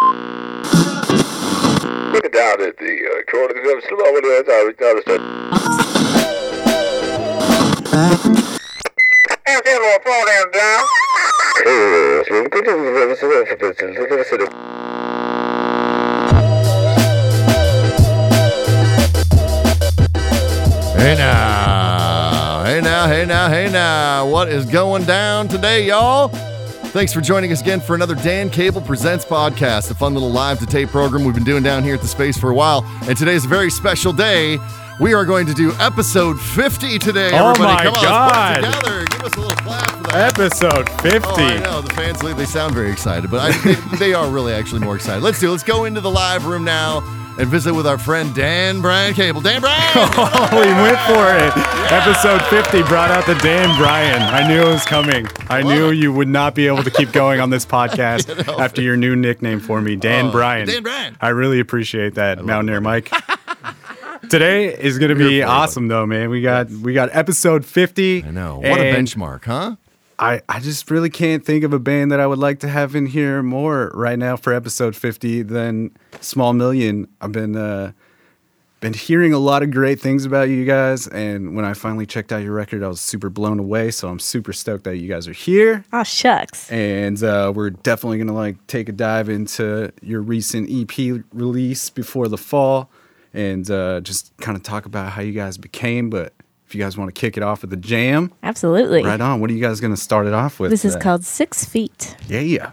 Look it down at the uh, corner of the slow over there. Little phone down, down. Hey now, hey now, hey now, hey now. What is going down today, y'all? Thanks for joining us again for another Dan Cable Presents podcast, a fun little live to tape program we've been doing down here at the space for a while. And today's a very special day. We are going to do episode 50 today. Oh Everybody, my come on, God. let's together. Give us a little clap for that. Episode 50. Oh, I know the fans. They sound very excited, but I, they, they are really actually more excited. Let's do. Let's go into the live room now and visit with our friend Dan Bryan Cable. Dan Bryan. Oh, we went for it. Episode 50 brought out the Dan Bryan. I knew it was coming. I knew you would not be able to keep going on this podcast after your new nickname for me, Dan Oh, Bryan. Dan Bryan. I really appreciate that, Mountaineer Mike. Today is going to be awesome, though, man. We got we got episode 50. I know. What a benchmark, huh? I, I just really can't think of a band that I would like to have in here more right now for episode 50 than Small Million. I've been uh, been hearing a lot of great things about you guys, and when I finally checked out your record, I was super blown away. So I'm super stoked that you guys are here, Oh shucks. and uh, we're definitely gonna like take a dive into your recent EP release before the fall, and uh, just kind of talk about how you guys became. But if you guys want to kick it off with a jam, Absolutely. right on. What are you guys gonna start it off with? This is called Six Feet. Yeah, yeah,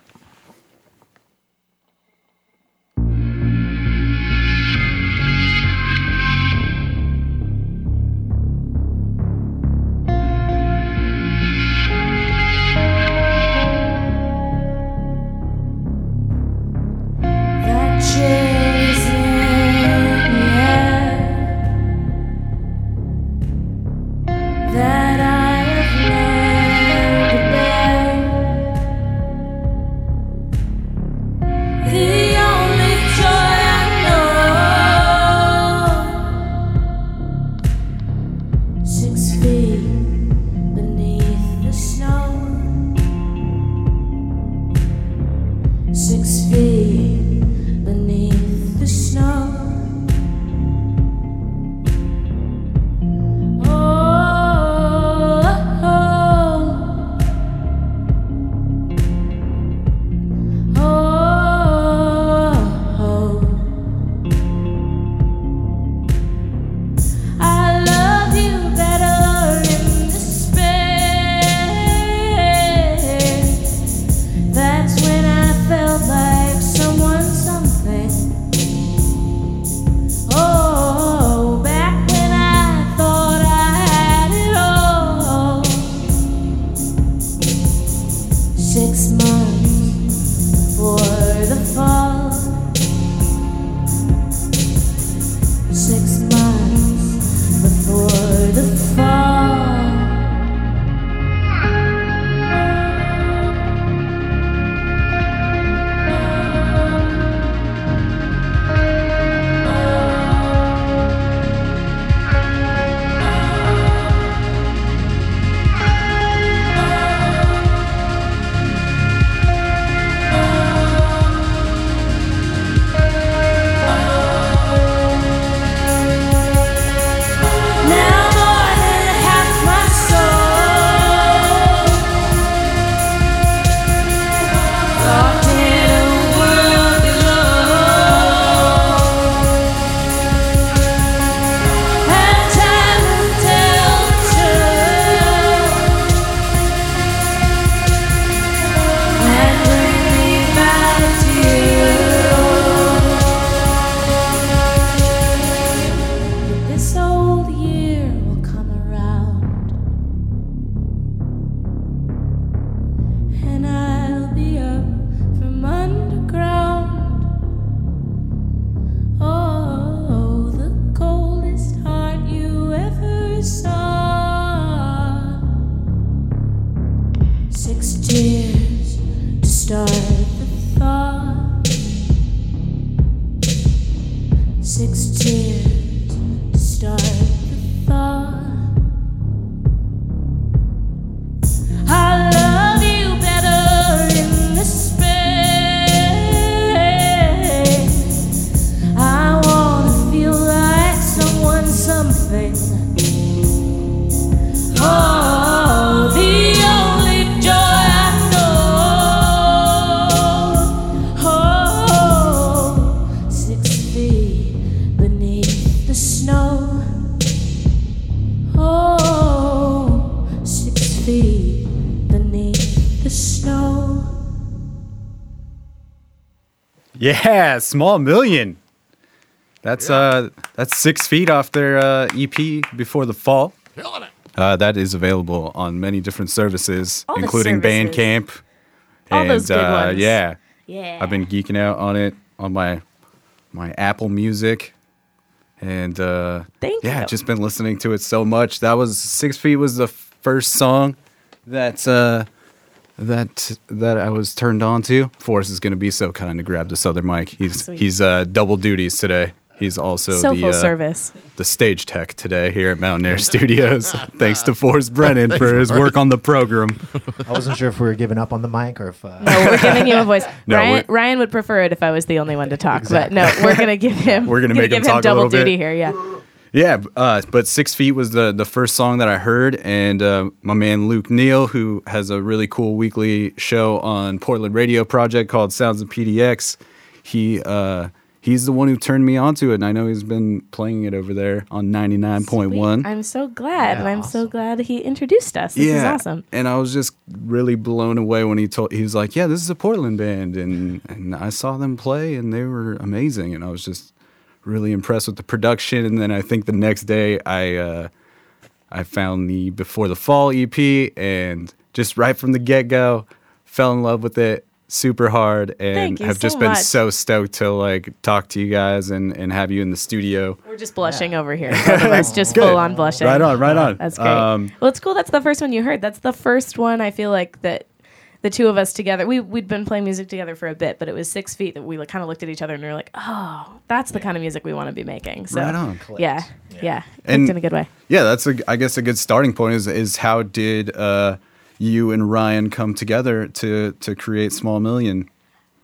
Yeah, Small Million. That's uh that's six feet off their uh, EP before the fall. Killing it. Uh, that is available on many different services, All the including services. Bandcamp. All and, those good uh, ones. Yeah, Yeah. I've been geeking out on it on my my Apple Music, and uh, Thank yeah, you. just been listening to it so much. That was Six Feet was the first song that uh, that that I was turned on to. Forrest is gonna be so kind to grab this other mic. He's Sweet. he's uh, double duties today. He's also so the full uh, service. the stage tech today here at Mountain Air Studios. Thanks to Forrest Brennan for his work on the program. I wasn't sure if we were giving up on the mic or if. Uh, No, we're giving you a voice. No, Ryan, Ryan would prefer it if I was the only one to talk, Exactly. but no, we're gonna give him. We're gonna make him give talk a double little bit. duty here. Yeah. Yeah, uh, but Six Feet was the the first song that I heard, and uh, my man Luke Neal, who has a really cool weekly show on Portland Radio Project called Sounds of PDX, he uh, he's the one who turned me onto it, and I know he's been playing it over there on ninety nine point one. I'm so glad, Yeah, and I'm so glad he introduced us. This is awesome. And I was just really blown away when he told he was like, "Yeah, this is a Portland band," and and I saw them play, and they were amazing, and I was just really impressed with the production. And then I think the next day I uh, I found the Before the Fall EP, and just right from the get go, fell in love with it super hard, and Thank you have just been much. so stoked to like talk to you guys and and have you in the studio. We're just blushing over here. Both of us just full on blushing. Right on, right on. That's great. Um, well, it's cool. That's the first one you heard. That's the first one I feel like that the two of us together. We we'd been playing music together for a bit, but it was six feet that we like, kind of looked at each other and we were like, oh, that's the kind of music we want to be making. So Right on. Yeah, yeah, And- in a good way. Yeah, that's a I guess a good starting point is is how did uh, you and Ryan come together to to create Small Million?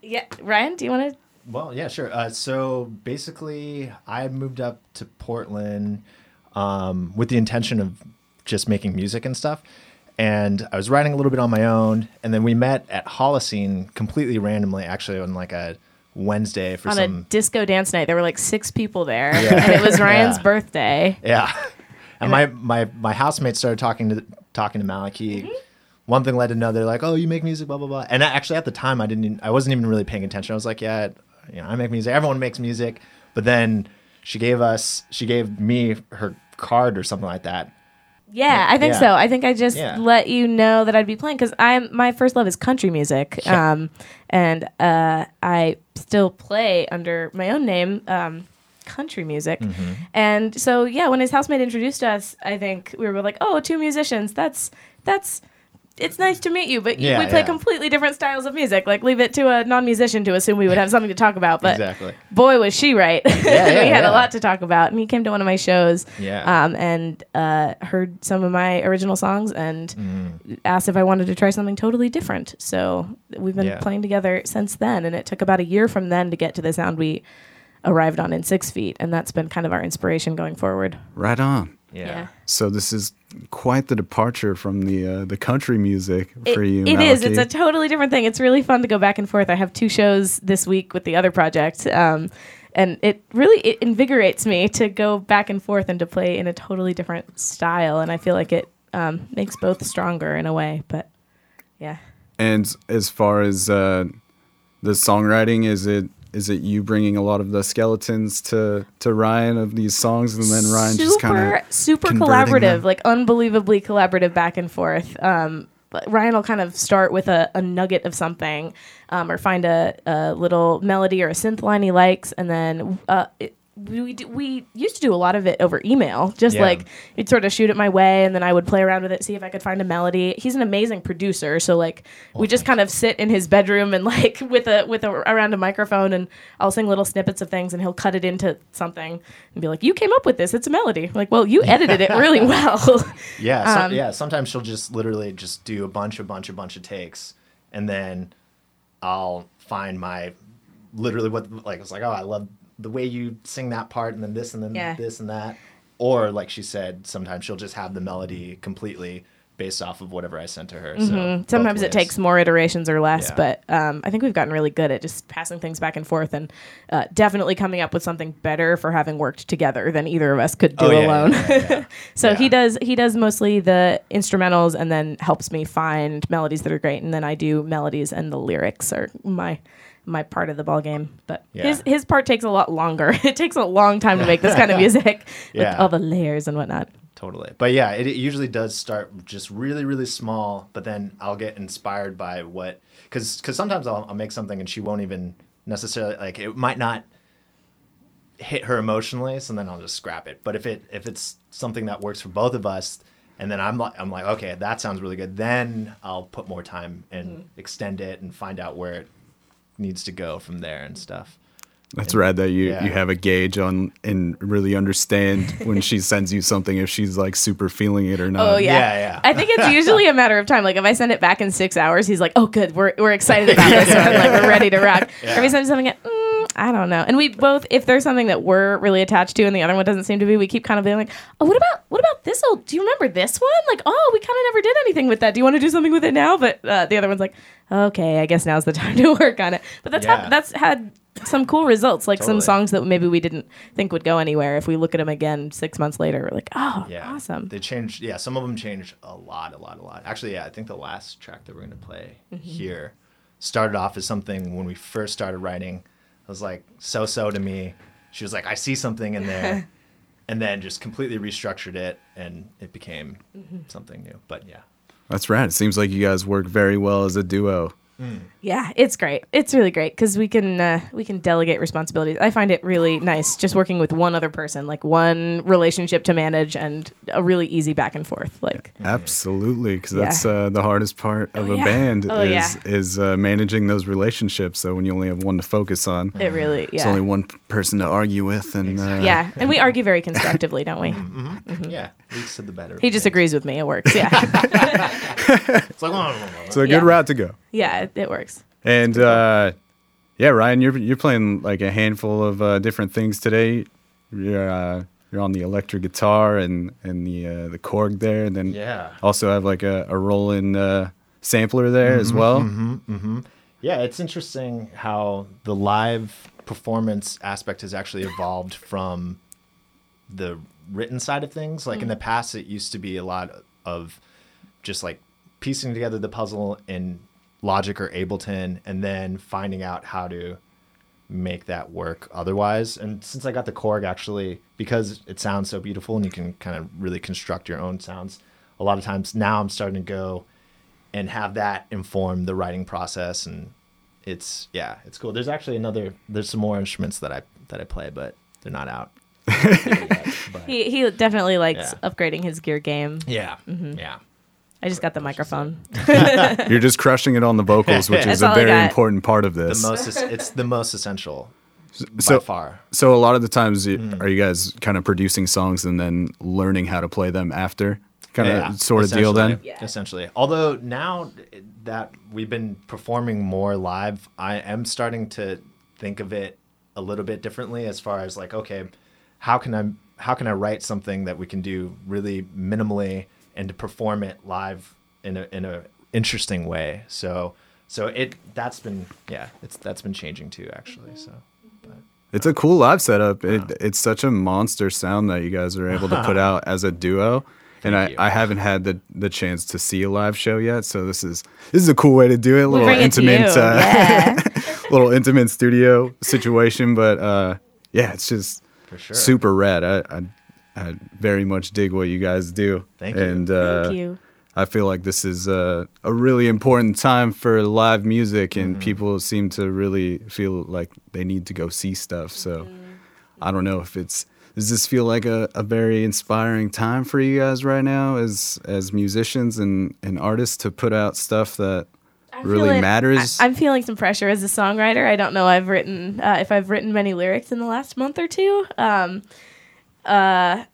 Yeah, Ryan, do you want to? Well, yeah, sure. Uh, so basically, I moved up to Portland um, with the intention of just making music and stuff. And I was writing a little bit on my own. And then we met at Holocene completely randomly, actually, on like a Wednesday for On some. a disco dance night, there were like six people there, and it was Ryan's Yeah. birthday. Yeah. And my, my, my housemates started talking to talking to Malachi. Mm-hmm. One thing led to another. Like, oh, you make music, blah blah blah. And actually, at the time, I didn't. even- I wasn't even really paying attention. I was like, yeah, you know, I make music. Everyone makes music. But then she gave us, she gave me her card or something like that. Yeah, I think Yeah. so. I think I just Yeah. let you know that I'd be playing because I'm my first love is country music, um, and uh, I still play under my own name, um, country music. Mm-hmm. And so yeah, when his housemate introduced us, I think we were like, oh, two musicians. That's that's. It's nice to meet you, but Yeah, we play yeah. completely different styles of music. Like, leave it to a non-musician to assume we would have something to talk about. But Exactly. boy, was she right. yeah, we had yeah. a lot to talk about. And he came to one of my shows Yeah. um, and uh, heard some of my original songs and Mm-hmm. asked if I wanted to try something totally different. So we've been Yeah. playing together since then. And it took about a year from then to get to the sound we arrived on in Six Feet. And that's been kind of our inspiration going forward. Right on. Yeah. So this is quite the departure from the uh, the country music It- for you. it is. It's a totally different thing. It's really fun to go back and forth. I have two shows this week with the other project, um, and it really it invigorates me to go back and forth and to play in a totally different style. And I feel like it um, makes both stronger in a way. But yeah, And as far as uh, the songwriting, is it is it you bringing a lot of the skeletons to to Ryan of these songs, and then Ryan super just kind of super collaborative, them? like unbelievably collaborative back and forth. Um, Ryan will kind of start with a, a nugget of something, um, or find a, a little melody or a synth line he likes, and then uh, it, we do, we used to do a lot of it over email, just Yeah. like he'd sort of shoot it my way, and then I would play around with it, see if I could find a melody. He's an amazing producer, so like we just kind of sit in his bedroom and like with a with a around a microphone, and I'll sing little snippets of things, and he'll cut it into something and be like, "You came up with this. It's a melody." I'm like, well, you edited it really well. Yeah, so, Um, yeah. Sometimes she'll just literally just do a bunch, a bunch, a bunch of takes, and then I'll find my literally what like it's like. Oh, I love the way you sing that part, and then this, and then Yeah. this, and that. Or like she said, sometimes she'll just have the melody completely based off of whatever I sent to her. Mm-hmm. Sometimes it takes more iterations or less, Yeah. but um, I think we've gotten really good at just passing things back and forth, and uh, definitely coming up with something better for having worked together than either of us could do Oh, yeah, alone. yeah. so he does he does mostly the instrumentals, and then helps me find melodies that are great, and then I do melodies, and the lyrics are my my part of the ball game. But Yeah. his his part takes a lot longer. it takes a long time to make this kind of music Yeah. with all the layers and whatnot. Totally. But yeah, it, it usually does start just really, really small, but then I'll get inspired by what, because because sometimes I'll, I'll make something and she won't even necessarily, like, it might not hit her emotionally, so then I'll just scrap it. But if it if it's something that works for both of us, and then I'm like, I'm like, okay, that sounds really good, then I'll put more time and mm. extend it and find out where it needs to go from there and stuff. That's rad that you, Yeah. you have a gauge on and really understand when she sends you something if she's like super feeling it or not. Oh yeah. yeah, yeah. I think it's usually a matter of time. Like if I send it back in six hours, he's like, "Oh, good, we're we're excited about this one. Like we're ready to rock." Yeah. Every time something, mm, I don't know. And we both, if there's something that we're really attached to and the other one doesn't seem to be, we keep kind of being like, "Oh, what about what about this old? Do you remember this one? Like, oh, we kind of never did anything with that. Do you want to do something with it now?" But uh, the other one's like, "Okay, I guess now's the time to work on it." But that's Yeah. had, that's had some cool results, like some songs that maybe we didn't think would go anywhere. If we look at them again six months later, we're like, "Oh, Yeah. awesome." They changed. Yeah, some of them changed a lot, a lot, a lot. Actually, yeah, I think the last track that we're gonna play Mm-hmm. here started off as something when we first started writing. It was like so so to me. She was like, I see something in there, and then just completely restructured it, and it became Mm-hmm. something new. But yeah, That's rad. It seems like you guys work very well as a duo. Yeah, it's great. It's really great because we can uh, we can delegate responsibilities. I find it really nice just working with one other person, like one relationship to manage, and a really easy back and forth. Like, Absolutely, because Yeah. that's uh, the hardest part of Oh, a yeah. band Oh, is yeah. is uh, managing those relationships. So when you only have one to focus on, it really, yeah. it's only one person to argue with, and uh, yeah. And we argue very constructively, don't we? yeah, leads to the better. Mm-hmm. He just agrees with me. It works. Yeah, It's like, "Oh, it's a good Yeah. route to go. yeah, it, it works. And uh, yeah, Ryan, you're you're playing like a handful of uh, different things today. You're uh, you're on the electric guitar and and the uh, the Korg there, and then Yeah. also have like a, a Roland uh, sampler there as well. Yeah, it's interesting how the live performance aspect has actually evolved from the written side of things. Like in the past, it used to be a lot of just like piecing together the puzzle in Logic or Ableton and then finding out how to make that work otherwise. And since I got the Korg, actually, because it sounds so beautiful and you can kind of really construct your own sounds, a lot of times now I'm starting to go and have that inform the writing process and it's yeah it's cool there's actually another there's some more instruments that i that i play but they're not out yet, but- He he definitely likes Yeah. upgrading his gear game. yeah Mm-hmm. yeah I just got the microphone. You're just crushing it on the vocals, which is a very important part of this. the this. most es- it's the most essential so by far So a lot of the times, you Mm. are you guys kind of producing songs and then learning how to play them after, kind of Yeah, sort of deal then? essentially, essentially although now that we've been performing more live i am starting to think of it a little bit differently as far as like okay how can i how can i write something that we can do really minimally and to perform it live in a in a interesting way so so it that's been yeah it's that's been changing too actually so but It's a cool live setup. It, it's such a monster sound that you guys are able to put out as a duo. And I, you. I haven't had the, the chance to see a live show yet, so this is this is a cool way to do it. A We little bring it intimate, uh, yeah. little intimate studio situation, but uh, yeah, it's just for sure super rad. I, I I very much dig what you guys do. Thank you. And uh, Thank you. I feel like this is a, a really important time for live music, and Mm-hmm. people seem to really feel like they need to go see stuff. So I don't know if it's does this feel like a, a very inspiring time for you guys right now as as musicians and, and artists to put out stuff that I'm really feeling- matters? I, am feeling some pressure as a songwriter. I don't know I've written uh, if I've written many lyrics in the last month or two. Um, uh,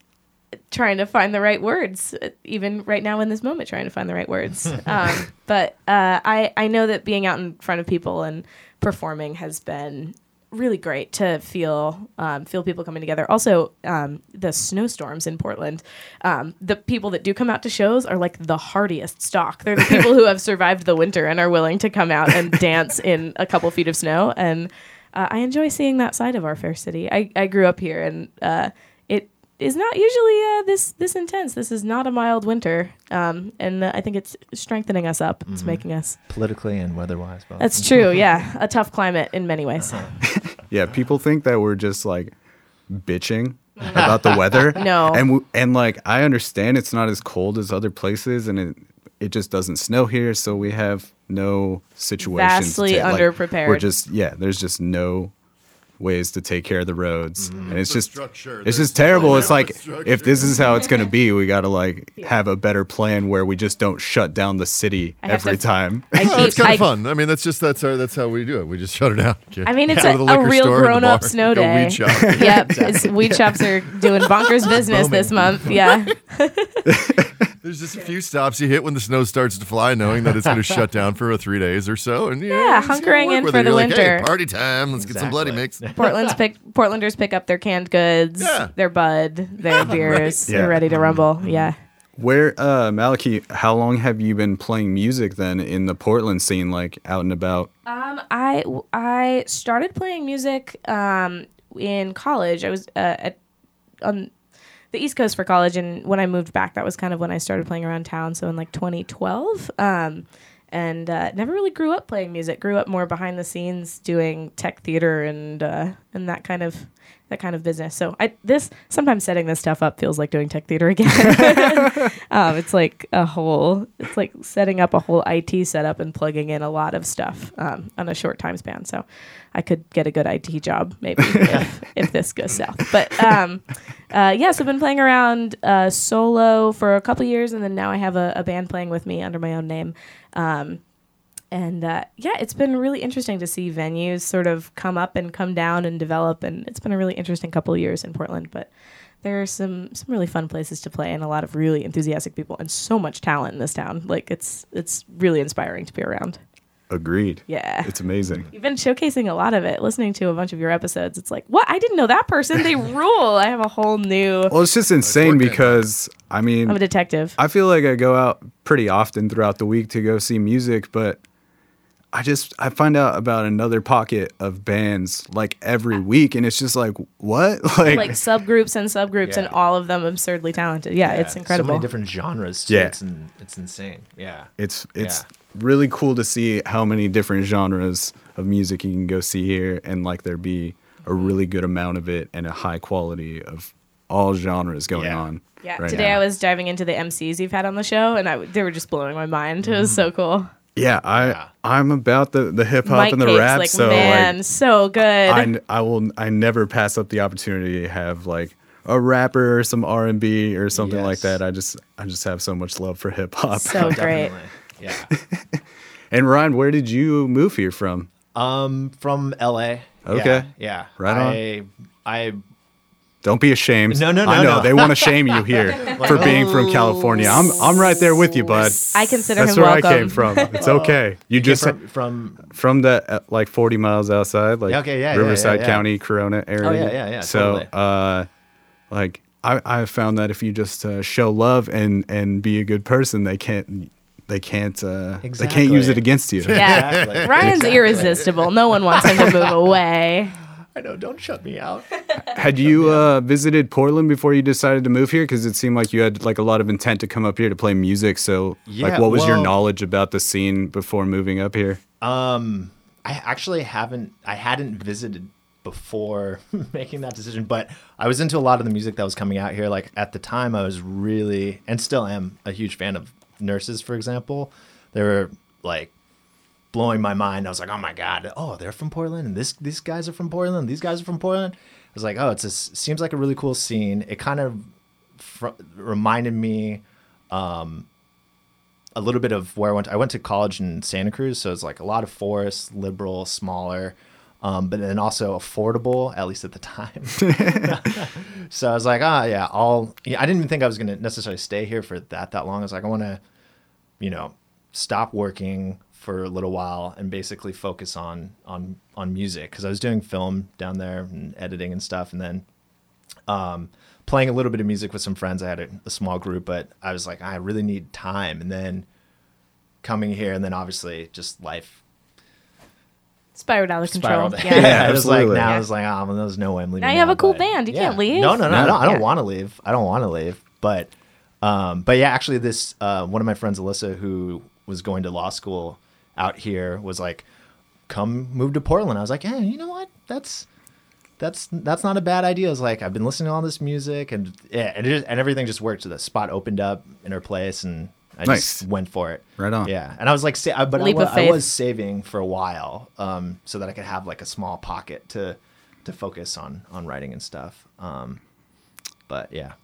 trying to find the right words, even right now in this moment, trying to find the right words. um, but uh, I I know that being out in front of people and performing has been really great to feel um, feel people coming together. Also, um, the snowstorms in Portland, um, the people that do come out to shows are like the hardiest stock. They're the people who have survived the winter and are willing to come out and dance in a couple feet of snow. And uh, I enjoy seeing that side of our fair city. I, I grew up here, and uh, is not usually uh, this this intense. This is not a mild winter, um, and uh, I think it's strengthening us up. It's making us. Politically and weather-wise, both. That's true. Yeah, a tough climate in many ways. Yeah, people think that we're just like bitching about the weather. No. and w- and like I understand it's not as cold as other places, and it it just doesn't snow here, so we have no situations. Vastly to, like, underprepared. We're just yeah, there's just no ways to take care of the roads, mm-hmm. and it's The just structure. it's There's just terrible. It's like if this is how it's gonna be, we gotta like have a better plan where we just don't shut down the city I every to- time. I Oh, it's keep- kind I- of fun. I mean, that's just that's our that's how we do it. We just shut it down. I mean, it's Go a, a real store and the grown-up snow day. weed shop. yep, it's, weed shops are doing bonkers business this month. Yeah, There's just a few stops you hit when the snow starts to fly, knowing that it's going to shut down for three days or so, and Yeah, you hunkering work in for the You're like, hey, winter. party time. Let's get some bloody mix. Portland's pick Portlanders pick up their canned goods, Yeah. their bud, their beers. Yeah. They're ready to rumble. Yeah. Where, uh, Malachi, how long have you been playing music then in the Portland scene, like out and about? Um, I I started playing music um, in college. I was uh, at on the East Coast for college, and when I moved back, that was kind of when I started playing around town. So in like 2012, um, and uh, never really grew up playing music. Grew up more behind the scenes, doing tech theater and uh, and that kind of that kind of business. So I this sometimes setting this stuff up feels like doing tech theater again. um, it's like a whole it's like setting up a whole IT setup and plugging in a lot of stuff um, on a short time span. So I could get a good IT job maybe if, if this goes south. But um, uh, yeah, so I've been playing around uh, solo for a couple years, and then now I have a, a band playing with me under my own name. Um, and uh, yeah, it's been really interesting to see venues sort of come up and come down and develop, and it's been a really interesting couple of years in Portland. But there are some some really fun places to play, and a lot of really enthusiastic people, and so much talent in this town. Like it's it's really inspiring to be around. Agreed. Yeah. It's amazing. You've been showcasing a lot of it. Listening to a bunch of your episodes, it's like, what? I didn't know that person. They rule. I have a whole new. Well, it's just insane because, I mean, I'm a detective. I feel like I go out pretty often throughout the week to go see music, but I just I find out about another pocket of bands like every week, and it's just like what like, like subgroups and subgroups, and all of them absurdly talented. Yeah, it's So incredible. many different genres. Too. Yeah. It's, in, it's insane. Yeah. it's it's Yeah. really cool to see how many different genres of music you can go see here, and like there be a mm-hmm. really good amount of it and a high quality of all genres going Yeah. on. yeah, right today now. I was diving into the MCs you've had on the show, and I they were just blowing my mind. It was mm-hmm. so cool. Yeah, I Yeah. I'm about the the hip hop and the Cakes, rap, like so man, like so good. I will I never pass up the opportunity to have like a rapper or some R and B or something like that. I just I just have so much love for hip hop. so great. Definitely. Yeah. and Ryan, where did you move here from? Um, from LA. Okay. Yeah. yeah. Right on. I, I Don't be ashamed. No, no, no, I know no. they want to shame you here for being from California. I'm I'm right there with you, bud. I consider That's him where welcome. I came from. It's okay. You just from, from from the uh, like 40 miles outside, like okay, yeah, yeah, Riverside yeah, yeah. County, Corona area. Oh, yeah, yeah, yeah, So, totally. uh, like I I found that if you just uh, show love and and be a good person, they can't they can't uh, they can't use it against you. Yeah, Exactly. Ryan's irresistible. No one wants him to move away. I know. Don't shut me out. Had you uh, visited Portland before you decided to move here? Because it seemed like you had like a lot of intent to come up here to play music. So, like, what was your knowledge about the scene before moving up here? Um, I actually haven't. I hadn't visited before making that decision, but I was into a lot of the music that was coming out here. Like at the time, I was really and still am a huge fan of Nurses, for example. They were like blowing my mind. I was like, oh my god, oh they're from Portland, and this these guys are from Portland. These guys are from Portland. I was like, oh, it's a, seems like a really cool scene. It kind of fr- reminded me a little bit of where I went. I went to college in Santa Cruz, so it's like a lot of forest, liberal, smaller, um, but then also affordable, at least at the time. so I was like, ah, yeah, I'll. Yeah, I didn't even think I was going to necessarily stay here for that that long. I was like, I want to, you know, stop working for a little while and basically focus on on on music because I was doing film down there and editing and stuff, and then um, playing a little bit of music with some friends. I had a, a small group, but I was like, I really need time. And then coming here, and then obviously just life Spiraled out of control. spiraled. Yeah. yeah, it was like absolutely. now Yeah. was like oh, well, there's no way I'm leaving. Now you have a cool but- band. You yeah. can't leave. No, no, no, I don't. I don't Yeah. want to leave. I don't want to leave. But, um, but yeah, actually, this uh, one of my friends, Alyssa, who was going to law school out here, was like, "Come move to Portland." I was like, "Yeah, you know what? That's." That's that's not a bad idea. I was like, I've been listening to all this music, and yeah, and, it just, and everything just worked. So the spot opened up in her place, and I Nice. just went for it. Right on. Yeah, and I was like, sa- I- but I Leap I was saving for a while, um, so that I could have like a small pocket to to focus on on writing and stuff. Um, but yeah,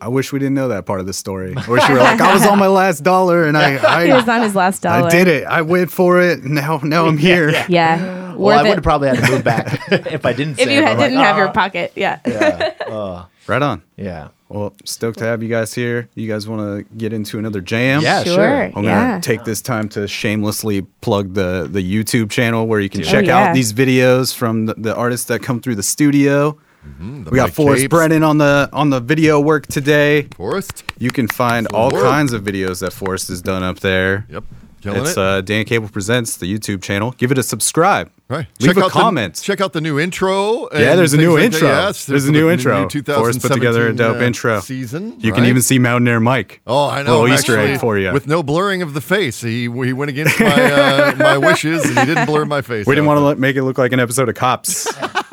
I wish we didn't know that part of the story. I wish you were like, I was on my last dollar and I He was on his last dollar. I did it. I went for it. Now now I'm here. Yeah. well, I would have probably had to move back if I didn't. if save. you I'm had, didn't have your "Ah." pocket. Yeah. yeah, Right on. yeah, Well, stoked to have you guys here. You guys want to get into another jam? yeah, Sure. sure. I'm gonna take this time to shamelessly plug the the YouTube channel where you can Do check. Oh, yeah. out these videos from the, the artists that come through the studio. The we got Forrest Capes, Brennan on the on the video work today. Forrest. You can find all work. kinds of videos that Forrest has done up there. Yep. Killing It's it. uh, Dan Cable Presents, the YouTube channel. Give it a subscribe. Right. Leave a out comment. The, check out the new intro. Yeah, there's a new like intro. Yes, There's a new intro. Forrest put together a dope uh, intro. Season. You can even see Mountaineer Mike. Oh, I know. Little Easter egg for you. With no blurring of the face. He he went against my uh, my wishes and he didn't blur my face. We didn't want to make it look like an episode of Cops.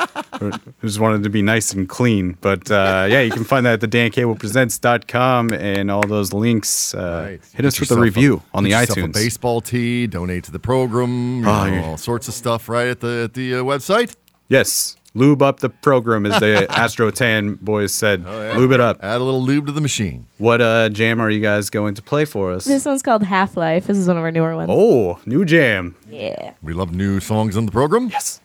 we just wanted to be nice and clean. But uh, yeah, you can find that at the dancablepresents.com and all those links. Uh, Right. Hit us Get with a yourself review on the get yourself A iTunes. baseball tee. Donate to the program. You Oh, know, all sorts of stuff right at the at the uh, website. Yes. Lube up the program, as the Astro Tan boys said. Oh, Lube it up. Add a little lube to the machine. What uh, jam are you guys going to play for us? This one's called Half Life. This is one of our newer ones. Oh, new jam. Yeah. We love new songs on the program. Yes.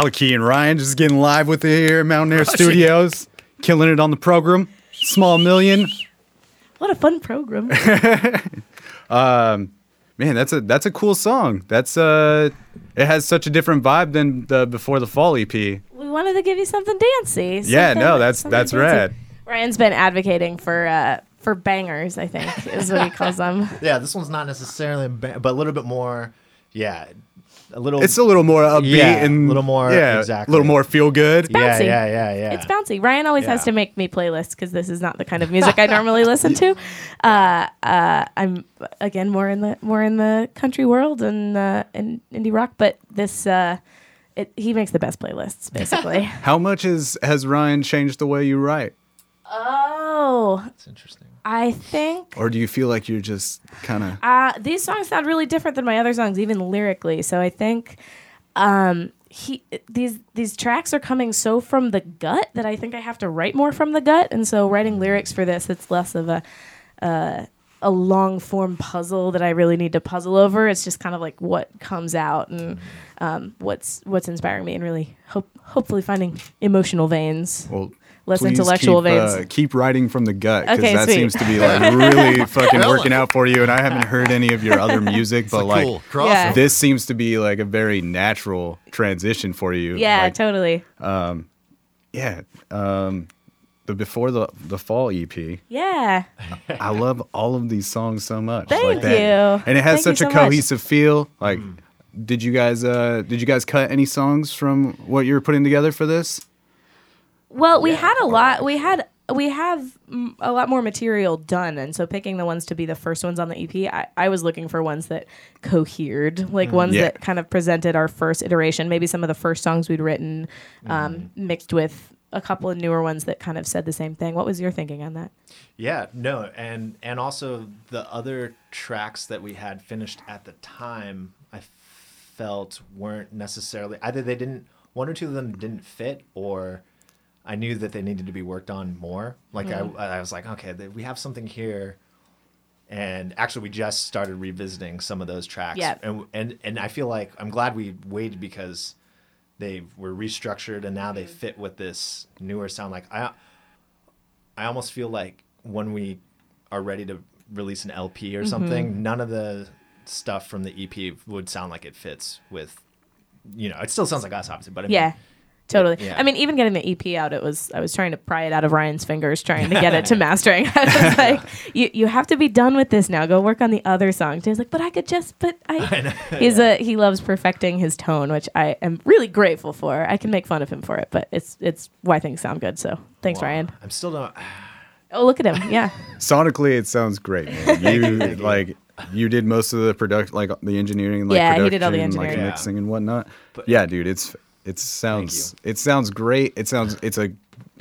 Malachi and Ryan just getting live with it here at Mountain Air Studios, killing it on the program. Small Million. What a fun program. Man, that's a that's a cool song. That's uh it has such a different vibe than the Before the Fall EP. we wanted to give you something dancey. Yeah, no, that's that's dancey. rad. Ryan's been advocating for uh, for bangers. I think is what he calls them. Yeah, this one's not necessarily, ba- but a little bit more. Yeah, a little. It's a little more upbeat Yeah, and a little more- yeah, exactly. a little more feel good. yeah, bouncy. yeah, yeah, yeah. It's bouncy. Ryan always has to make me playlists because this is not the kind of music I normally listen to. Uh, uh, I'm again more in the more in the country world and uh, and indie rock, but this uh, it, he makes the best playlists basically. How much is has Ryan changed the way you write? oh, It's interesting. I think Or do you feel like you're just kind of Uh, these songs sound really different than my other songs, even lyrically. So I think um, he these these tracks are coming so from the gut that I think I have to write more from the gut, and so writing lyrics for this, it's less of a uh, a long form puzzle that I really need to puzzle over. It's just kind of like what comes out and um, what's what's inspiring me, and really hope hopefully finding emotional veins. well Less please intellectual keep, veins. Uh, keep writing from the gut because Okay, that sweet. seems to be like really fucking working out for you. And I haven't heard any of your other music, but It's a like cool. Yeah. this seems to be like a very natural transition for you. Yeah, Like, totally. yeah. Um, the before the the fall EP. Yeah. I love all of these songs so much. Thank like that. you. And it has Thank such you a so much. cohesive feel. Like, did you guys uh did you guys cut any songs from what you were putting together for this? Well, we had a lot. We had we have mm, a lot more material done, and so picking the ones to be the first ones on the EP, I, I was looking for ones that cohered, like ones Yeah. that kind of presented our first iteration. Maybe some of the first songs we'd written, um, mixed with a couple of newer ones that kind of said the same thing. What was your thinking on that? Yeah, no, and and also the other tracks that we had finished at the time, I felt weren't necessarily either they didn't one or two of them didn't fit, or I knew that they needed to be worked on more. Like I, I was like, okay, we have something here, and actually, we just started revisiting some of those tracks. Yeah. and and and I feel like I'm glad we waited because they were restructured and now they fit with this newer sound. Like I, I almost feel like when we are ready to release an LP Mm-hmm. or something, none of the stuff from the EP would sound like it fits with, you know, it still sounds like us, obviously, but I mean, Yeah. Totally. Yeah. I mean, even getting the EP out, it was I was trying to pry it out of Ryan's fingers, trying to get it to mastering. I was like, "You you have to be done with this now. Go work on the other songs." He's like, "But I could just." But I. He's a he loves perfecting his tone, which I am really grateful for. I can make fun of him for it, but it's it's why things sound good. So thanks, well, Ryan. I'm still not. Oh, look at him. Yeah. Sonically, it sounds great. Man. You like you did most of the production, like the engineering, like Yeah, he did all the production, engineering. like Yeah. mixing and whatnot. But- yeah, dude, it's it sounds it sounds great. It sounds it's a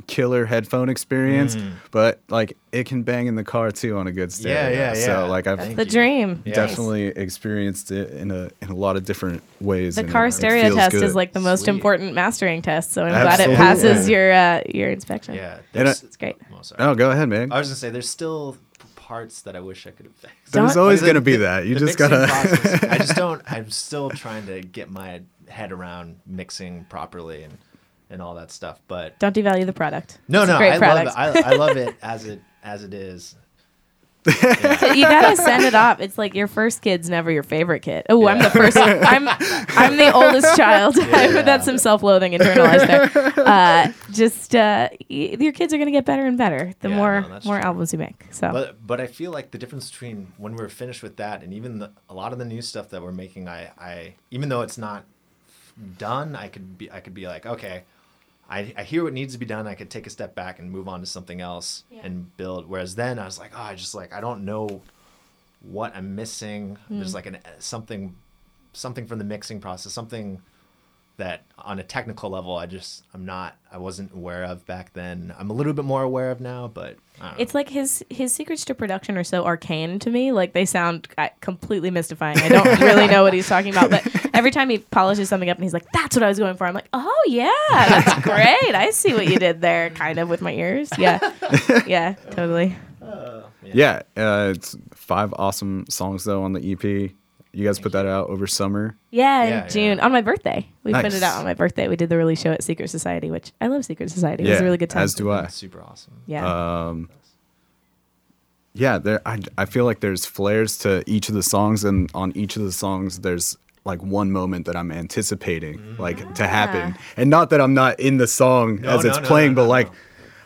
killer headphone experience, but like it can bang in the car too on a good stereo. Mm. yeah, So yeah. like I've The dream. Yeah. definitely experienced it in a in a lot of different ways. The car it stereo feels test good. is like the most Sweet. important mastering test. So I'm glad it passes your uh, your inspection. Yeah, And there's, It's great. oh, sorry. Oh, go ahead, man. I was gonna say there's still parts that I wish I could have fixed. There's always Like, gonna be the- that. You just gotta. process, I just don't. I'm still trying to get my head around mixing properly and and all that stuff. But Don't devalue the product. no, It's a no, great I product. love it. I, I love it as it as it is. you gotta send it off. It's like your first kid's never your favorite kid. Oh, I'm the first. I'm I'm the oldest child. That's some self-loathing internalized there. Uh, just uh, y- your kids are gonna get better and better the Yeah, more no, more true. albums you make. So But but I feel like the difference between when we're finished with that and even the, a lot of the new stuff that we're making, I I even though it's not done, I could be I could be like okay. I, I hear what needs to be done. I could take a step back and move on to something else Yeah. and build. Whereas then I was like, oh, I just like I don't know what I'm missing. Hmm. There's like an something something from the mixing process, something that on a technical level I just I'm not I wasn't aware of back then. I'm a little bit more aware of now, but I don't know. it's like his his secrets to production are so arcane to me. Like they sound uh, completely mystifying. I don't really know what he's talking about, but every time he polishes something up and he's like, "That's what I was going for," I'm like, "Oh yeah, that's great. I see what you did there." Kind of with my ears. Yeah, yeah, totally. Yeah, uh, it's five awesome songs though on the EP. You guys put that out over summer. Yeah, in Yeah, June yeah. on my birthday. We put it out on my birthday. We did the release show at Secret Society, which I love Secret Society. it was a really good time. As do I. Super awesome. yeah. Um, yeah, there. I, I feel like there's flares to each of the songs, and on each of the songs, there's like one moment that I'm anticipating, like to happen, and not that I'm not in the song No, as no, it's no, playing, no, but no, like.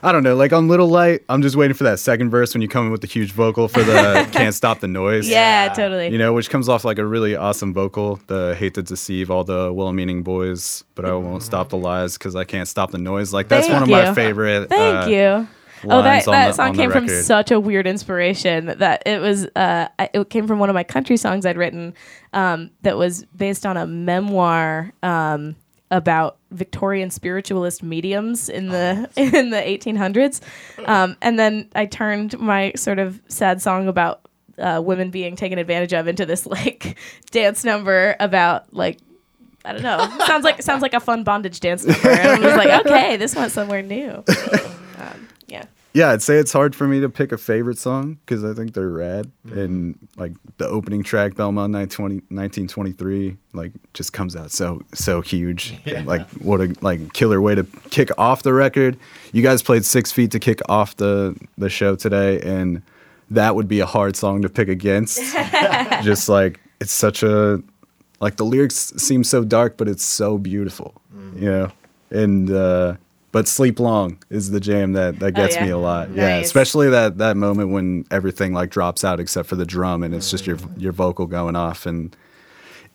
No. I don't know, like on Little Light, I'm just waiting for that second verse when you come in with the huge vocal for the Can't Stop the Noise. yeah, totally. You know, which comes off like a really awesome vocal. The hate to deceive all the well-meaning boys, but I won't stop the lies because I can't stop the noise. Like that's Thank one of you. my favorite. Thank uh, you. Oh, that, on that the- song on came from such a weird inspiration that it was. Uh, it came from one of my country songs I'd written um, that was based on a memoir um, about Victorian spiritualist mediums in the in the 1800s, um, and then I turned my sort of sad song about uh, women being taken advantage of into this like dance number about like I don't know. sounds like sounds like a fun bondage dance number. And I was like, okay, this went somewhere new. Yeah. Yeah, I'd say it's hard for me to pick a favorite song because I think they're rad. And like the opening track, Belmont 920, 1923, like just comes out so so huge. And, like what a like killer way to kick off the record. You guys played Six Feet to kick off the the show today, and that would be a hard song to pick against. just like it's such a like the lyrics seem so dark, but it's so beautiful, you know. And uh, but "Sleep Long" is the jam that that Oh, gets yeah. me a lot. Yeah, especially that that moment when everything like drops out except for the drum, and it's just your your vocal going off, and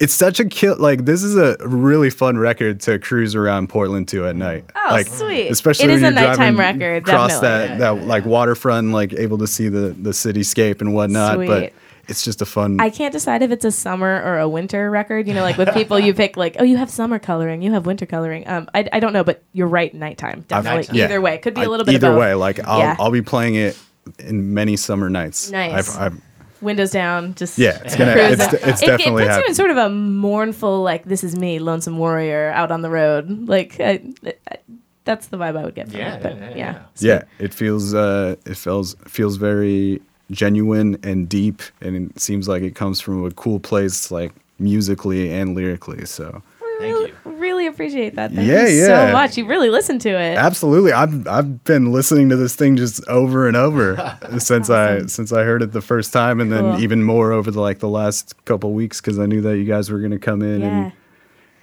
it's such a kill. Like this is a really fun record to cruise around Portland to at night. Oh, like, sweet. Especially It when is a you're nighttime driving record, across definitely. that that like waterfront, like able to see the the cityscape and whatnot. Sweet. But it's just a fun. I can't decide if it's a summer or a winter record. You know, like with people, you pick like, oh, you have summer coloring, you have winter coloring. Um, I, I don't know, but you're right. Nighttime, definitely. Nighttime. Yeah. Either way, could be I- a little bit. Either of way, like I'll Yeah. I'll be playing it in many summer nights. Nice. I've, I've, windows down, just yeah, it's gonna. It's, it's it, definitely it puts you in sort of a mournful, like this is me, lonesome warrior, out on the road. Like I, I, that's the vibe I would get from Yeah, it. But yeah, yeah, yeah, yeah. Yeah, it feels uh, it feels feels very genuine and deep, and it seems like it comes from a cool place, like musically and lyrically. So Thank really, you. really appreciate that. Thank Yeah, you yeah. so much. You really listened to it. absolutely, I've I've been listening to this thing just over and over since I since I heard it the first time, and then even more over the like the last couple weeks because I knew that you guys were gonna come in Yeah. and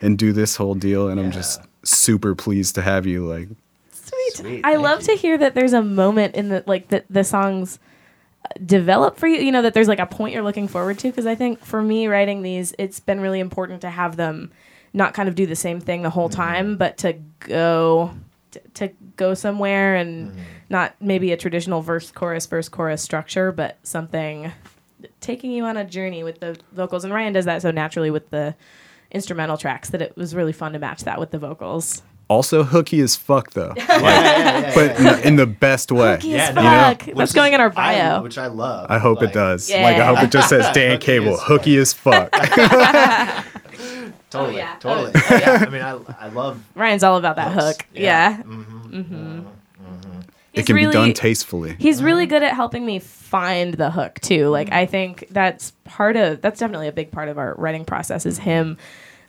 and do this whole deal, and I'm just super pleased to have you. Like, Sweet. Sweet, I love you. to hear that there's a moment in the like that the songs develop for you. You know that there's like a point you're looking forward to because I think for me writing these, it's been really important to have them not kind of do the same thing the whole Mm-hmm. time, but to go to, to go somewhere and Mm-hmm. not maybe a traditional verse chorus verse chorus structure, but something taking you on a journey with the vocals. And Ryan does that so naturally with the instrumental tracks that it was really fun to match that with the vocals. Also hooky as fuck though, like, Yeah, yeah, yeah, but in, in the best way. Hooky Yeah, as no, fuck. Which That's going in our I- bio. which I love. I hope Like, it does. Yeah. Like I hope it just says Dan Hooky Cable, as hooky as fuck. Totally, Oh, yeah. totally. Oh, yeah, I mean, I, I love. Ryan's all about that hooks. hook. Yeah. Mm-hmm. Mm-hmm. mm-hmm. it can really, be done tastefully. He's really mm-hmm. good at helping me find the hook too. Like I think that's part of that's definitely a big part of our writing process is him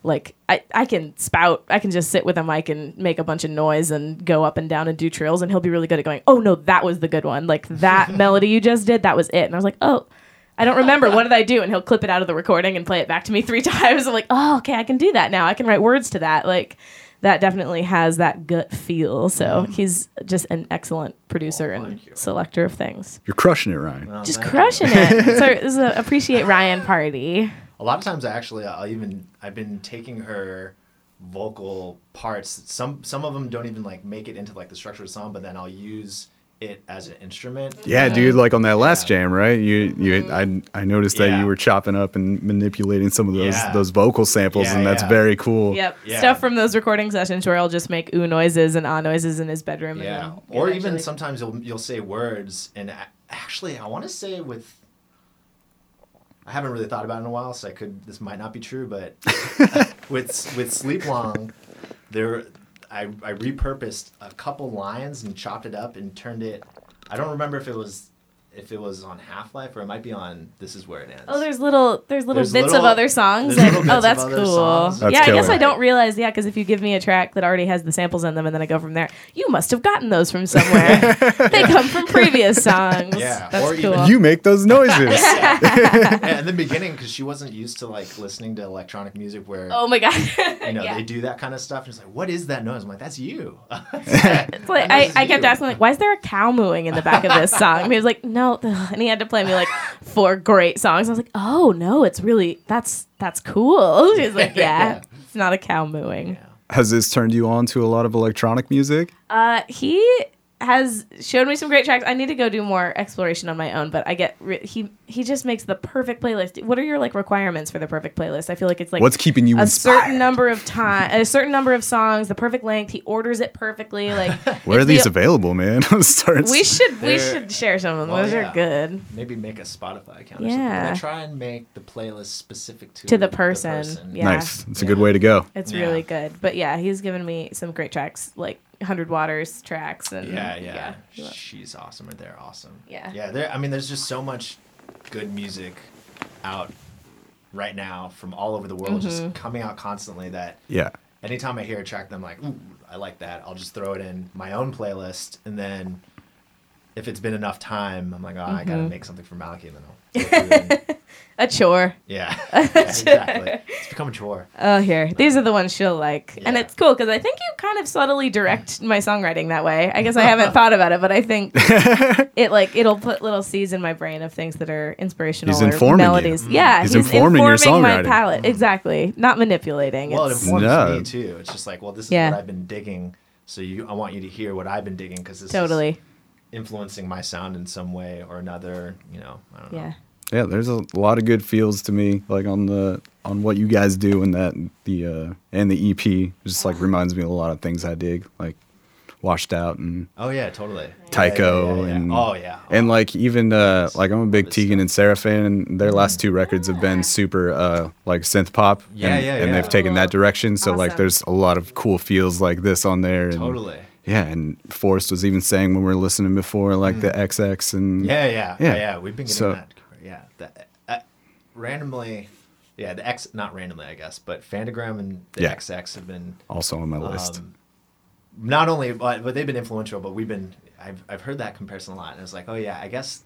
like I, I can spout I can just sit with a mic and make a bunch of noise and go up and down and do trills and he'll be really good at going, Oh no, that was the good one. Like that melody you just did, that was it. And I was like, Oh, I don't remember. What did I do? And he'll clip it out of the recording and play it back to me three times. I'm like, oh, okay, I can do that now. I can write words to that. Like, that definitely has that gut feel. So mm-hmm. he's just an excellent producer and oh, you. selector of things. You're crushing it, Ryan. Well, Just thank you. crushing it. So this is a appreciate Ryan party. A lot of times, I actually, I'll even I've been taking her vocal parts. Some some of them don't even like make it into like the structure of the song, but then I'll use it as an instrument. Yeah, dude. Like on that last Yeah. jam, right? You, you. I, I noticed that Yeah. you were chopping up and manipulating some of those Yeah. those vocal samples, Yeah, and that's yeah. very cool. Yep. Yeah. Stuff from those recording sessions where I'll just make ooh noises and ah noises in his bedroom. Yeah, And or even sometimes you'll you'll say words, and actually, I want to say with. I haven't really thought about it in a while, so I could. This might not be true, but with with Sleep Long, there, I I repurposed a couple lines and chopped it up and turned it. I don't remember if it was if it was on Half Life or it might be on This Is Where It Ends. Oh, there's little there's little There's bits little- of other songs. that- little oh, bits oh, of that's other cool. songs. That's yeah, I guess. I don't realize. Yeah, because if you give me a track that already has the samples in them, and then I go from there, you must have gotten those from somewhere. they come from previous songs. Yeah, that's or cool. even- You make those noises. Yeah, in the beginning, because she wasn't used to like listening to electronic music where oh my god. you know yeah. they do that kind of stuff. And it's like, what is that noise? I'm like, that's you. It's like, I, I kept asking like, why is there a cow mooing in the back of this song? And he was like, no, and he had to play me like four great songs. I was like, oh no, it's really that's that's cool. She's like, yeah, it's not a cow mooing. Has this turned you on to a lot of electronic music? Uh, he has showed me some great tracks. I need to go do more exploration on my own, but I get re- he he just makes the perfect playlist. What are your like requirements for the perfect playlist? I feel like it's like What's keeping you a inspired? certain number of time, a certain number of songs, the perfect length. He orders it perfectly. Like Where are these the- available, man? I'm. We should we They're- should share some of them. Well, Those yeah. are good. Maybe make a Spotify account. Or Yeah. something. I try and make the playlist specific to To the person, yeah. nice. It's a good way to go. It's Yeah. really good. But yeah, he's given me some great tracks, like Hundred Waters tracks, and Yeah, yeah, yeah. She's awesome, or they're awesome. Yeah. yeah. There. I mean, there's just so much good music out right now from all over the world, Mm-hmm. just coming out constantly. That Yeah. anytime I hear a track, I'm like, ooh, I like that. I'll just throw it in my own playlist, and then if it's been enough time, I'm like, oh, I Mm-hmm. gotta make something for Malky, and then I'll. Go through it and- A chore. yeah, yeah, exactly. It's become a chore. Oh, here. These are the ones she'll like. And it's cool because I think you kind of subtly direct my songwriting that way. I guess I haven't thought about it, but I think it like it'll put little seeds in my brain of things that are inspirational He's or informing you. melodies. Mm. Yeah, He's he's, informing your my songwriting. palette. Mm. Exactly. Not manipulating. Well, it informs No. me too. It's just like, well, this is Yeah. what I've been digging. So you, I want you to hear what I've been digging because this is totally. influencing my sound in some way or another. You know, I don't know. Yeah. Yeah, there's a lot of good feels to me, like on the on what you guys do and that the uh and the EP just like reminds me of a lot of things I dig, like Washed Out and Oh yeah, totally. Tycho Yeah, yeah, yeah, yeah. and oh yeah, and like even uh Nice. like I'm a big Love his Tegan and Sara fan and their last two records have been super uh like synth pop Yeah, and, yeah, and they've taken that direction so like there's a lot of cool feels like this on there and totally. yeah and Forrest was even saying when we were listening before like the XX and Mm. Yeah, yeah, Yeah. yeah, yeah. We've been getting So- that. Yeah, the, uh, randomly. Yeah, the X, not randomly, I guess, but Phantogram and the Yeah. XX have been also on my list. um, not only, but, but they've been influential. But we've been, I've, I've heard that comparison a lot, and it's like, oh yeah, I guess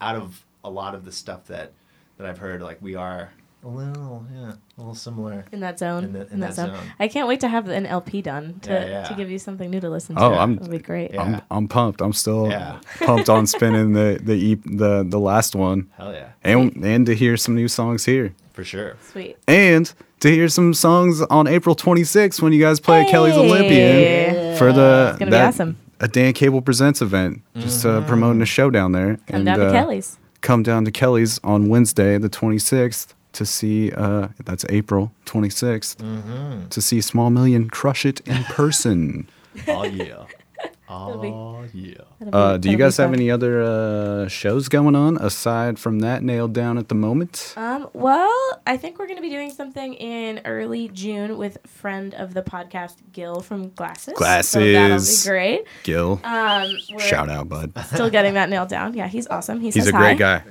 out of a lot of the stuff that that I've heard, like we are a little, yeah, a little similar. In that zone. In the- in that, that zone. zone. I can't wait to have an LP done to, Yeah, yeah. to give you something new to listen to. Oh, I'm- That'll be great. Yeah. I'm I'm pumped. I'm still Yeah. pumped on spinning the the e- the the last one, Hell yeah, and and to hear some new songs here, for sure. Sweet. and to hear some songs on April 26th when you guys play at Kelly's Hey. Olympian for the It's gonna be that- awesome. a Dan Cable Presents event, just uh, promoting a show down there. Come and, down to uh, Kelly's. Come down to Kelly's on Wednesday, the 26th, to see. Uh, that's April 26th Mm-hmm. to see Small Million crush it in person. Oh yeah, oh yeah. Uh, do you guys have any other uh, shows going on aside from that nailed down at the moment? Um, well, I think we're going to be doing something in early June with friend of the podcast, Gil from Glasses. So that'll Glasses. be great. Gil, Um, shout out, bud. Still getting that nailed down. Yeah, he's awesome. He He's says a great hi. guy.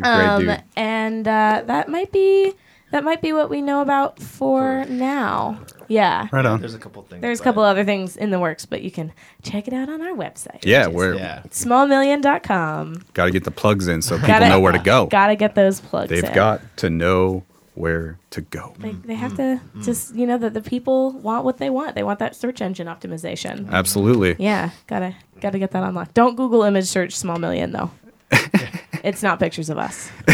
He's a great Um, dude. and uh, that might be that might be what we know about for now. Yeah. Right on. There's a couple things. There's a couple other things in the works, but you can check it out on our website. Yeah, which we're Yeah. smallmillion.com. got to get the plugs in so people Gotta- know where to go. Gotta get those plugs They've in. got to know where to go. They, they have to just you know that the people want what they want. They want that search engine optimization. Absolutely. Yeah, gotta gotta get that unlocked. Don't Google image search small million though. it's not pictures of us.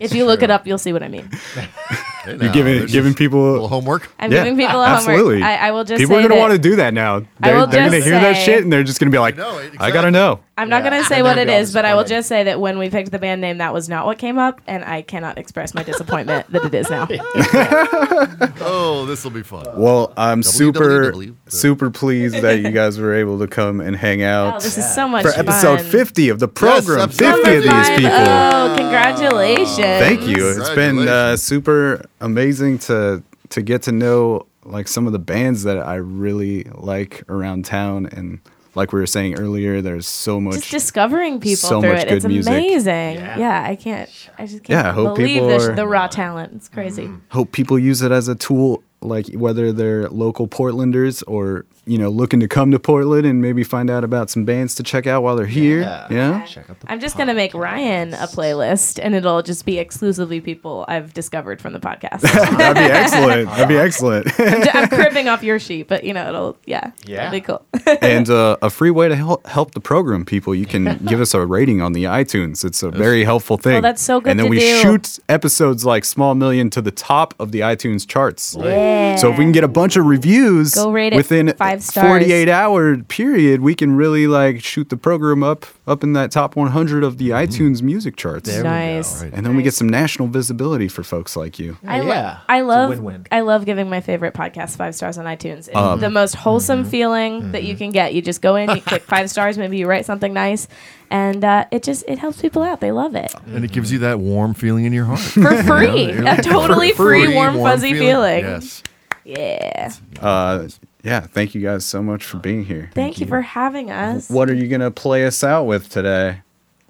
if you look it up, you'll see what I mean. Hey, You're giving giving just a little people. homework. I'm Yeah, giving people a absolutely. homework. I, I will just People say are gonna want to do that now. They're, they're gonna just hear that shit and they're just gonna be like, No, I gotta know. I'm not Yeah. gonna say what they'll it be all is, but I will just say that when we picked the band name, that was not what came up, and I cannot express my disappointment that it is now. Oh, this will be fun. Well, I'm super super pleased that you guys were able to come and hang Oh, out this is so much for fun. episode 50 of the program. episode 50 of these people. Oh, congratulations! Thank you. It's been uh, super amazing to to get to know like some of the bands that I really like around town and like we were saying earlier, there's so much. just discovering people so through much it. good It's music. amazing. Yeah. Yeah. I can't. I just can't hope believe people are- the raw talent. It's crazy. Mm-hmm. hope people use it as a tool like whether they're local portlanders or you know looking to come to portland and maybe find out about some bands to check out while they're here Yeah. yeah, Check out the I'm just gonna make Ryan a playlist, and it'll just be exclusively people I've discovered from the podcast. that'd be excellent that'd be excellent I'm, j- I'm cribbing off your sheet, but you know it'll yeah Yeah. it'll be cool. and uh, a free way to help, help the program people you can give us a rating on the itunes it's a very helpful thing Oh, that's so good and then to we do. shoot episodes like small million to the top of the itunes charts yeah. so if we can get a bunch of reviews Go rate it within five stars. 48 hour period, we can really like shoot the program up up in that top 100 of the iTunes music charts. There we go. nice. Right. And then we get some national visibility for folks like you. I, lo- Yeah. I love win-win. I love giving my favorite podcast five stars on iTunes. It's Um, the most wholesome mm-hmm. feeling that you can get. You just go in, you click five stars, maybe you write something nice, and uh, it just it helps people out. They love it And it gives you that warm feeling in your heart. for free. a totally free, warm, fuzzy feeling. Yes. Yeah. Uh, yeah, thank you guys so much for being here. Thank, you for having us, What are you going to play us out with today?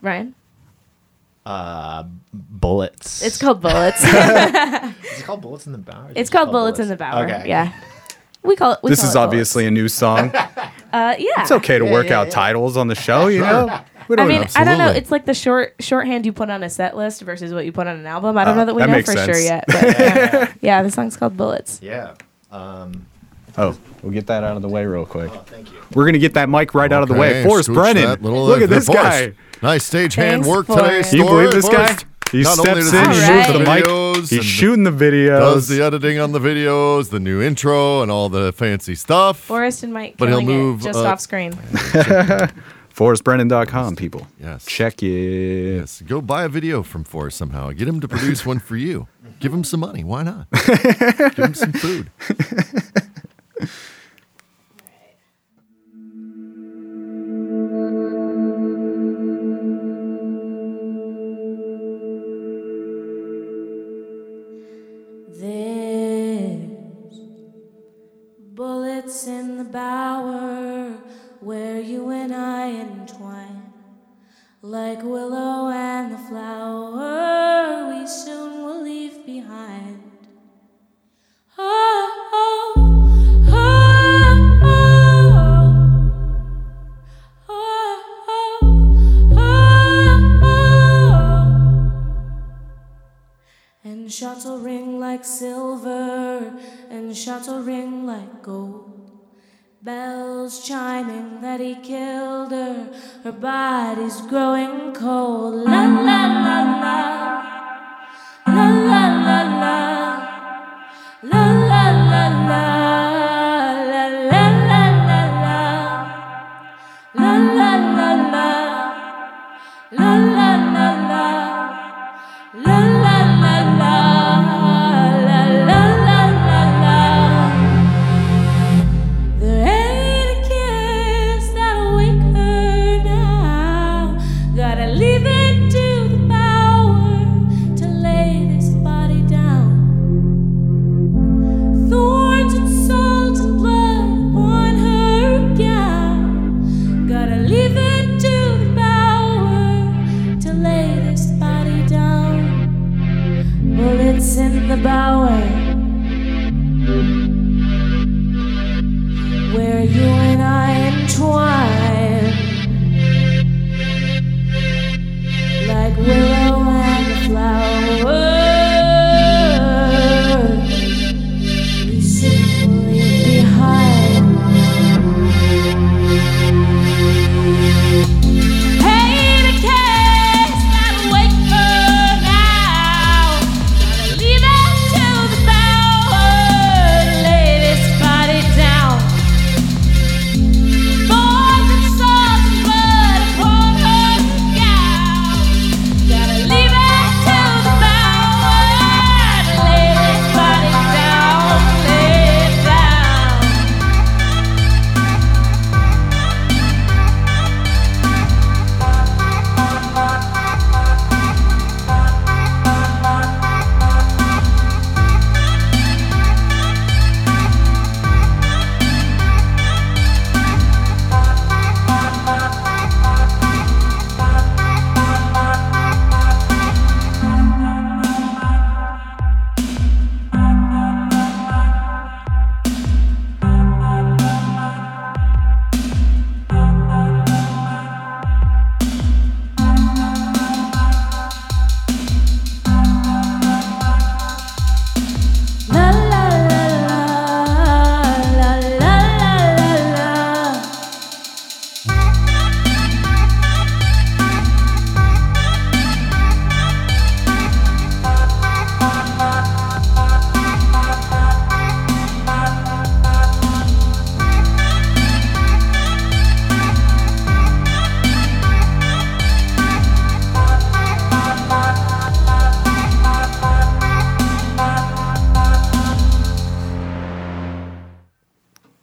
Ryan. Uh, bullets. It's called Bullets. Is it called bullets in the bower? or is it it's just called Bullets in the Bower. Okay. Yeah. We call it. We This call is it obviously a new song. Uh, yeah. It's okay to Yeah, work yeah, out yeah. titles on the show, you know? I mean, know. I don't know. It's like the short shorthand you put on a set list versus what you put on an album. I don't Oh, know that we that know makes for sure yet. But yeah. yeah, the song's called Bullets. Yeah. Um, Oh, we'll get that out of the way real quick. oh, thank you. We're going to get that mic right out of the way. Forrest scooch Brennan. little- Look at this guy. Nice stage hand work today. Can you believe this guy? He Not steps in, he he moves the the mic, videos he's shooting the videos. does the editing on the videos, the new intro, and all the fancy stuff. Forrest and Mike But he'll killing move, it just uh, off screen. ForrestBrennan.com, people. Yes. Check it. Yes, go buy a video from Forrest somehow. Get him to produce one for you. Give him some money. Why not? Give him some food. There's bullets in the bower where you and I entwine. Like willow and the flower we soon will leave behind. Oh, oh, And shots will ring like silver, and shots will ring like gold. Bells chiming that he killed her, her body's growing cold. La la la, la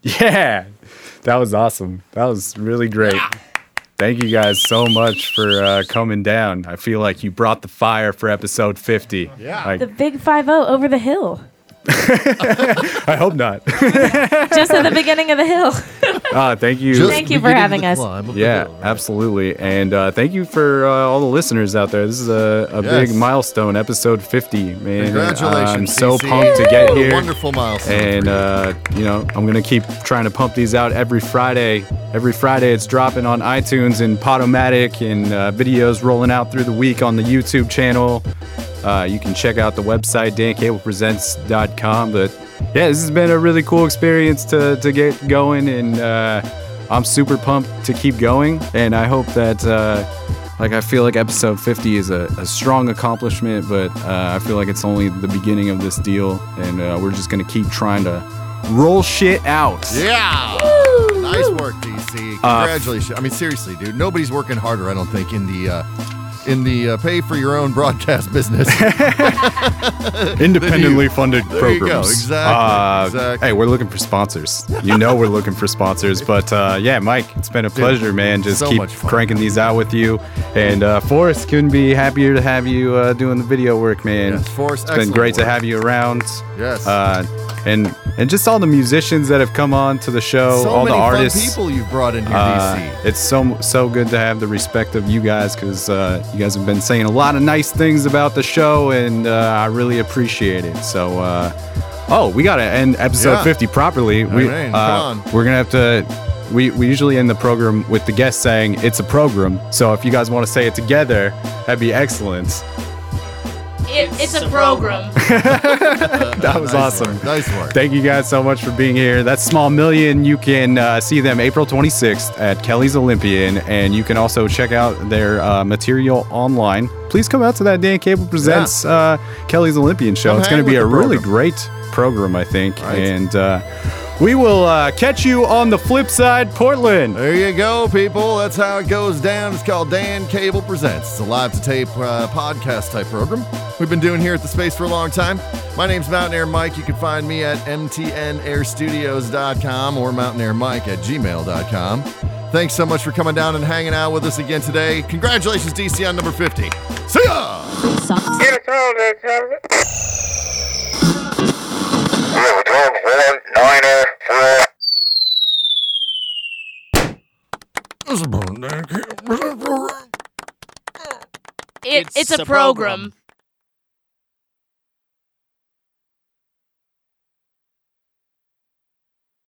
Yeah, that was awesome. That was really great. Thank you guys so much for uh, coming down. I feel like you brought the fire for episode 50. Yeah. Like, The big five zero over the hill, I hope not. just at the beginning of the hill. uh, thank you. Just Thank you for having us. climb of the Yeah, hill, right? absolutely. And uh, thank you for uh, all the listeners out there. This is a, a Yes. big milestone, episode 50, man. Congratulations. I'm so CC. pumped to get Woo! here. Wonderful milestone. And, for you. uh, you know, I'm going to keep trying to pump these out every Friday. Every Friday it's dropping on iTunes and Podomatic and uh, videos rolling out through the week on the YouTube channel. Uh, you can check out the website, dancablepresents.com. But yeah, this has been a really cool experience to, to get going. And uh, I'm super pumped to keep going. And I hope that. Uh, like I feel like episode 50 is a, a strong accomplishment, but uh, I feel like it's only the beginning of this deal, and uh, we're just gonna keep trying to roll shit out. Yeah. Nice work, DC. Uh, Congratulations. I mean, seriously, dude. Nobody's working harder, I don't think, in the uh, in the uh, pay for your own broadcast business. Independently funded you programs. go. Exactly, Uh, exactly. Hey, we're looking for sponsors. You know we're looking for sponsors, but uh, yeah, Mike, it's been a pleasure, man. Just so keep cranking these out with you, and uh, Forrest couldn't be happier to have you uh, doing the video work, man. Yes, Forrest, it's been great to have you around. Yes. Uh, and and just all the musicians that have come on to the show, so all the artists. people you've brought in here, Uh, DC. it's so so good to have the respect of you guys because uh, you guys have been saying a lot of nice things about the show, and uh, I really appreciate it. So, uh, oh, we gotta end episode Yeah. 50 properly. we mean, come uh, we're gonna have to. We, we usually end the program with the guest saying it's a program. So if you guys want to say it together, that'd be excellent. It, it's a program. That was Nice awesome. work. Nice work. Thank you guys so much for being here. That's Small Million. You can uh, see them April 26th at Kelly's Olympian, and you can also check out their uh, material online. Please come out to that Dan Cable Presents uh, Kelly's Olympian show. Come it's going to be a really great program, I think. Right. And uh, we will uh, catch you on the flip side, Portland. There you go, people. That's how it goes down. It's called Dan Cable Presents. It's a live to tape uh, podcast type program we've been doing here at the space for a long time. My name's Mountain Air Mike. You can find me at mtnairstudios.com or mountainairmike at gmail.com. Thanks so much for coming down and hanging out with us again today. Congratulations, DC, on number 50. See ya! Yes, all that time. Road dog one niner four. It, it's, a program.